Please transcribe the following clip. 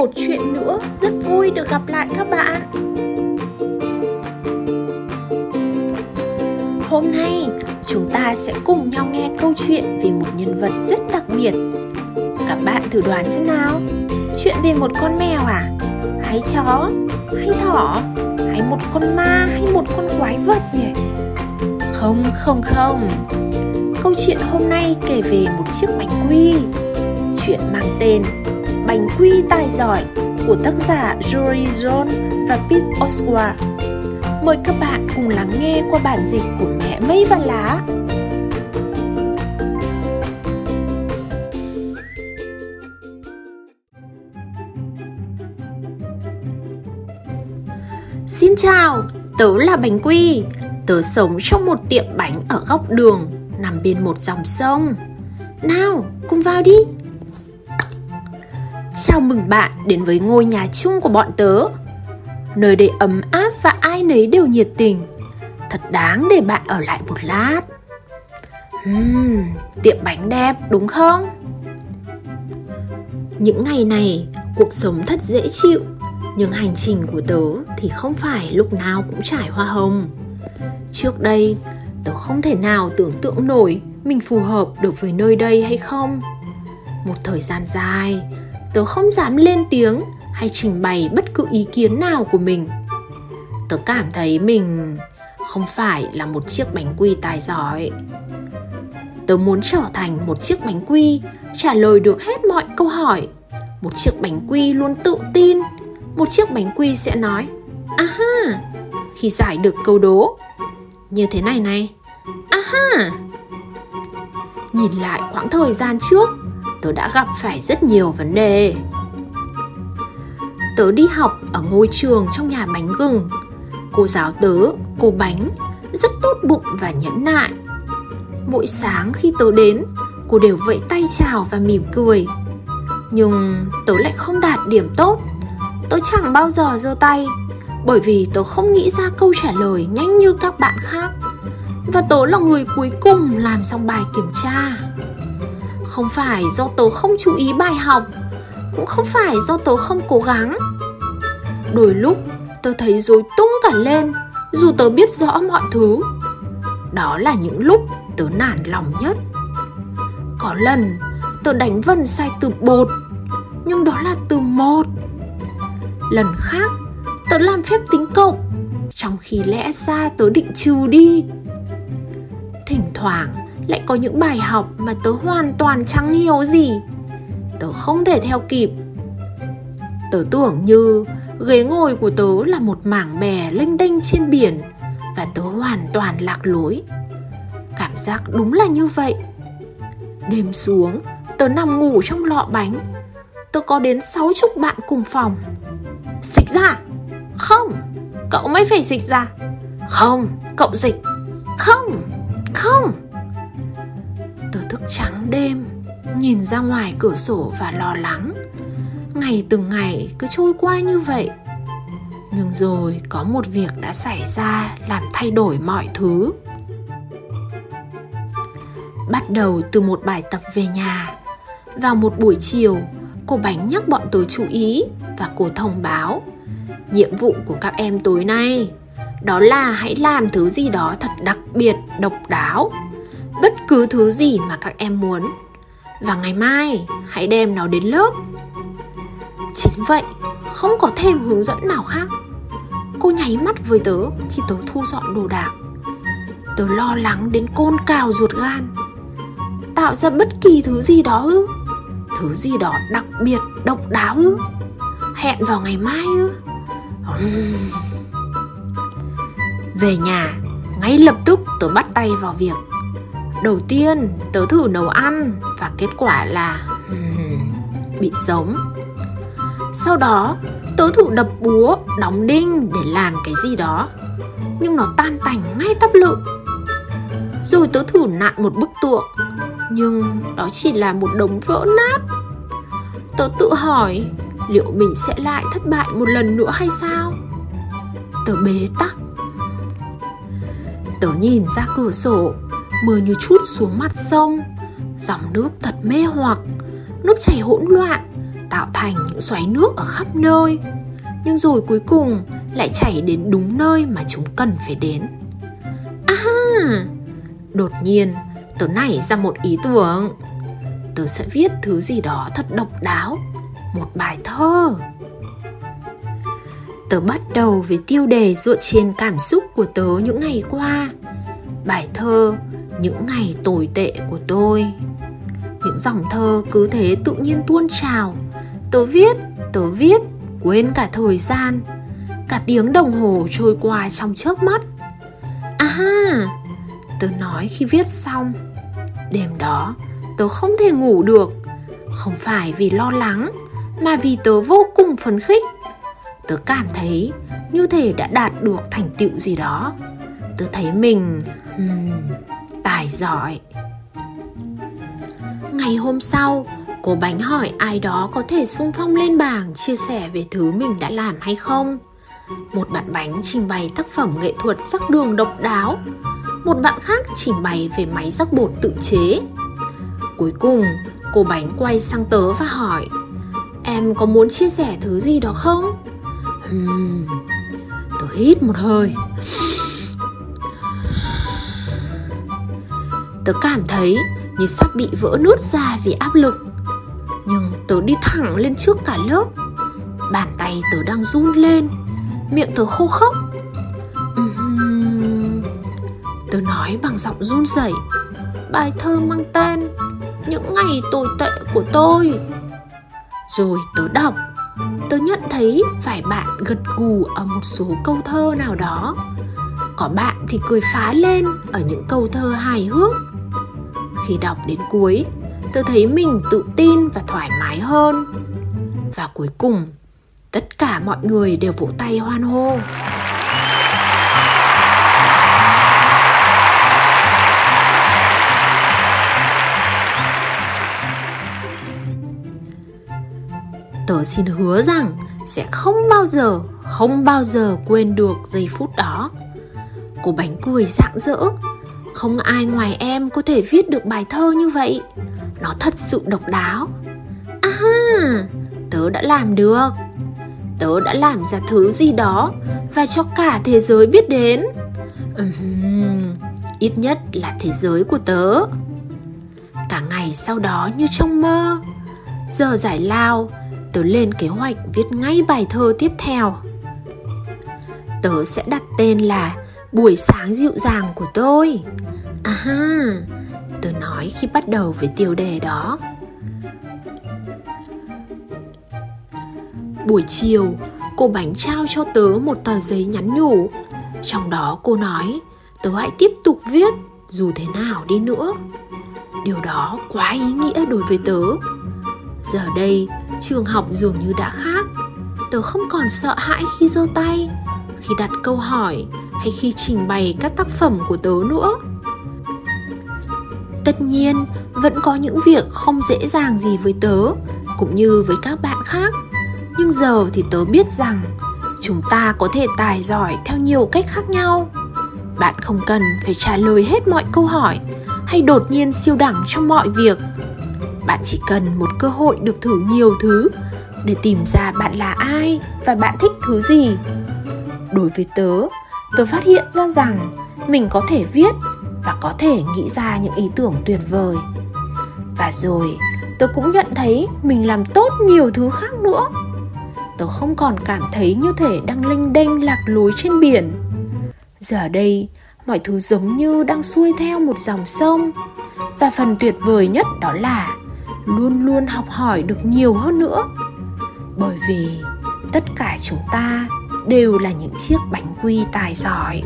một chuyện nữa Rất vui được gặp lại các bạn Hôm nay chúng ta sẽ cùng nhau nghe câu chuyện về một nhân vật rất đặc biệt Các bạn thử đoán xem nào Chuyện về một con mèo à? Hay chó? Hay thỏ? Hay một con ma? Hay một con quái vật nhỉ? Không, không, không Câu chuyện hôm nay kể về một chiếc bánh quy Chuyện mang tên Bánh quy tài giỏi của tác giả Jory John và Pete Oswald. Mời các bạn cùng lắng nghe qua bản dịch của mẹ mây và lá. Xin chào, tớ là Bánh Quy. Tớ sống trong một tiệm bánh ở góc đường, nằm bên một dòng sông. Nào, cùng vào đi. Chào mừng bạn đến với ngôi nhà chung của bọn tớ. Nơi đây ấm áp và ai nấy đều nhiệt tình. Thật đáng để bạn ở lại một lát. Uhm, Tiệm bánh đẹp đúng không? Những ngày này cuộc sống thật dễ chịu Nhưng hành trình của tớ thì không phải lúc nào cũng trải hoa hồng. Trước đây tớ không thể nào tưởng tượng nổi mình phù hợp được với nơi đây hay không. Một thời gian dài tớ không dám lên tiếng hay trình bày bất cứ ý kiến nào của mình. Tớ cảm thấy mình không phải là một chiếc bánh quy tài giỏi. Tớ muốn trở thành một chiếc bánh quy, trả lời được hết mọi câu hỏi. Một chiếc bánh quy luôn tự tin. Một chiếc bánh quy sẽ nói, aha, khi giải được câu đố. Như thế này này, aha. Nhìn lại quãng thời gian trước tớ đã gặp phải rất nhiều vấn đề. Tớ đi học ở ngôi trường trong nhà bánh gừng. Cô giáo tớ, cô bánh, rất tốt bụng và nhẫn nại. Mỗi sáng khi tớ đến, cô đều vẫy tay chào và mỉm cười. Nhưng tớ lại không đạt điểm tốt. Tớ chẳng bao giờ giơ tay, bởi vì tớ không nghĩ ra câu trả lời nhanh như các bạn khác. Và tớ là người cuối cùng làm xong bài kiểm tra không phải do tớ không chú ý bài học, cũng không phải do tớ không cố gắng. Đôi lúc, tớ thấy rối tung cả lên, dù tớ biết rõ mọi thứ. Đó là những lúc tớ nản lòng nhất. Có lần, tớ đánh vần sai từ bột, nhưng đó là từ một. Lần khác, tớ làm phép tính cộng, trong khi lẽ ra tớ định trừ đi. Thỉnh thoảng lại có những bài học mà tớ hoàn toàn chẳng hiểu gì. Tớ không thể theo kịp. Tớ tưởng như ghế ngồi của tớ là một mảng bè lênh đênh trên biển và tớ hoàn toàn lạc lối. Cảm giác đúng là như vậy. Đêm xuống, tớ nằm ngủ trong lọ bánh. Tớ có đến sáu chục bạn cùng phòng. Xịch ra! Không! Cậu mới phải dịch ra. Không, cậu dịch. Không không! Trắng đêm Nhìn ra ngoài cửa sổ và lo lắng. Ngày từng ngày cứ trôi qua như vậy. Nhưng rồi có một việc đã xảy ra Làm thay đổi mọi thứ. Bắt đầu từ một bài tập về nhà. Vào một buổi chiều Cô Bánh nhắc bọn tớ chú ý Và cô thông báo Nhiệm vụ của các em tối nay Đó là hãy làm thứ gì đó thật đặc biệt, độc đáo bất cứ thứ gì mà các em muốn. Và ngày mai, hãy đem nó đến lớp. Chính vậy, không có thêm hướng dẫn nào khác. Cô nháy mắt với tớ khi tớ thu dọn đồ đạc. Tớ lo lắng đến côn cào ruột gan. Tạo ra bất kỳ thứ gì đó ư? Thứ gì đó đặc biệt, độc đáo ư? Hẹn vào ngày mai ư? Về nhà, ngay lập tức tớ bắt tay vào việc Đầu tiên tớ thử nấu ăn và kết quả là bị sống Sau đó tớ thử đập búa, đóng đinh để làm cái gì đó Nhưng nó tan tành ngay tấp lự. Rồi tớ thử nặn một bức tượng Nhưng đó chỉ là một đống vỡ nát. Tớ tự hỏi liệu mình sẽ lại thất bại một lần nữa hay sao? Tớ bế tắc. Tớ nhìn ra cửa sổ mưa như chút xuống mặt sông. Dòng nước thật mê hoặc, nước chảy hỗn loạn, tạo thành những xoáy nước ở khắp nơi. Nhưng rồi cuối cùng lại chảy đến đúng nơi mà chúng cần phải đến. À đột nhiên, tớ nảy ra một ý tưởng. Tớ sẽ viết thứ gì đó thật độc đáo, một bài thơ. Tớ bắt đầu với tiêu đề dựa trên cảm xúc của tớ những ngày qua. Bài thơ những ngày tồi tệ của tôi. Những dòng thơ cứ thế tự nhiên tuôn trào. Tớ viết tớ viết quên cả thời gian. Cả tiếng đồng hồ trôi qua trong chớp mắt. À ha tớ nói khi viết xong. Đêm đó tớ không thể ngủ được. Không phải vì lo lắng mà vì tớ vô cùng phấn khích. Tớ cảm thấy như thể đã đạt được thành tựu gì đó. Tớ thấy mình um, tài giỏi. Ngày hôm sau cô bánh hỏi ai đó có thể sung phong lên bảng chia sẻ về thứ mình đã làm hay không. Một bạn bánh trình bày tác phẩm nghệ thuật sắc đường độc đáo. Một bạn khác trình bày về máy rắc bột tự chế. Cuối cùng cô bánh quay sang tớ và hỏi em có muốn chia sẻ thứ gì đó không? Uhm, tớ hít một hơi. Tớ cảm thấy như sắp bị vỡ nút ra vì áp lực. Nhưng tớ đi thẳng lên trước cả lớp. Bàn tay tớ đang run lên miệng tớ khô khốc. Uhm, tớ nói bằng giọng run rẩy. Bài thơ mang tên những ngày tồi tệ của tôi. Rồi tớ đọc. Tớ nhận thấy vài bạn gật gù ở một số câu thơ nào đó. Có bạn thì cười phá lên ở những câu thơ hài hước khi đọc đến cuối, tôi thấy mình tự tin và thoải mái hơn. Và cuối cùng, tất cả mọi người đều vỗ tay hoan hô. Tớ xin hứa rằng sẽ không bao giờ, không bao giờ quên được giây phút đó. Cô bánh cười rạng rỡ không ai ngoài em có thể viết được bài thơ như vậy. Nó thật sự độc đáo. À tớ đã làm được. Tớ đã làm ra thứ gì đó Và cho cả thế giới biết đến. Uhm, Ít nhất là thế giới của tớ. Cả ngày sau đó như trong mơ Giờ giải lao Tớ lên kế hoạch viết ngay bài thơ tiếp theo. Tớ sẽ đặt tên là buổi sáng dịu dàng của tôi. À ha tớ nói khi bắt đầu với tiêu đề đó. Buổi chiều, cô bánh trao cho tớ một tờ giấy nhắn nhủ. Trong đó cô nói, tớ hãy tiếp tục viết, dù thế nào đi nữa. Điều đó quá ý nghĩa đối với tớ. Giờ đây, trường học dường như đã khác. Tớ không còn sợ hãi khi giơ tay, khi đặt câu hỏi hay khi trình bày các tác phẩm của tớ nữa. Tất nhiên, vẫn có những việc không dễ dàng gì với tớ, cũng như với các bạn khác. Nhưng giờ thì tớ biết rằng, chúng ta có thể tài giỏi theo nhiều cách khác nhau. Bạn không cần phải trả lời hết mọi câu hỏi, hay đột nhiên siêu đẳng trong mọi việc. Bạn chỉ cần một cơ hội được thử nhiều thứ, để tìm ra bạn là ai và bạn thích thứ gì. Đối với tớ tôi phát hiện ra rằng mình có thể viết và có thể nghĩ ra những ý tưởng tuyệt vời. Và rồi, tôi cũng nhận thấy mình làm tốt nhiều thứ khác nữa. Tôi không còn cảm thấy như thể đang lênh đênh lạc lối trên biển. Giờ đây, mọi thứ giống như đang xuôi theo một dòng sông. Và phần tuyệt vời nhất đó là luôn luôn học hỏi được nhiều hơn nữa. Bởi vì tất cả chúng ta đều là những chiếc bánh quy tài giỏi.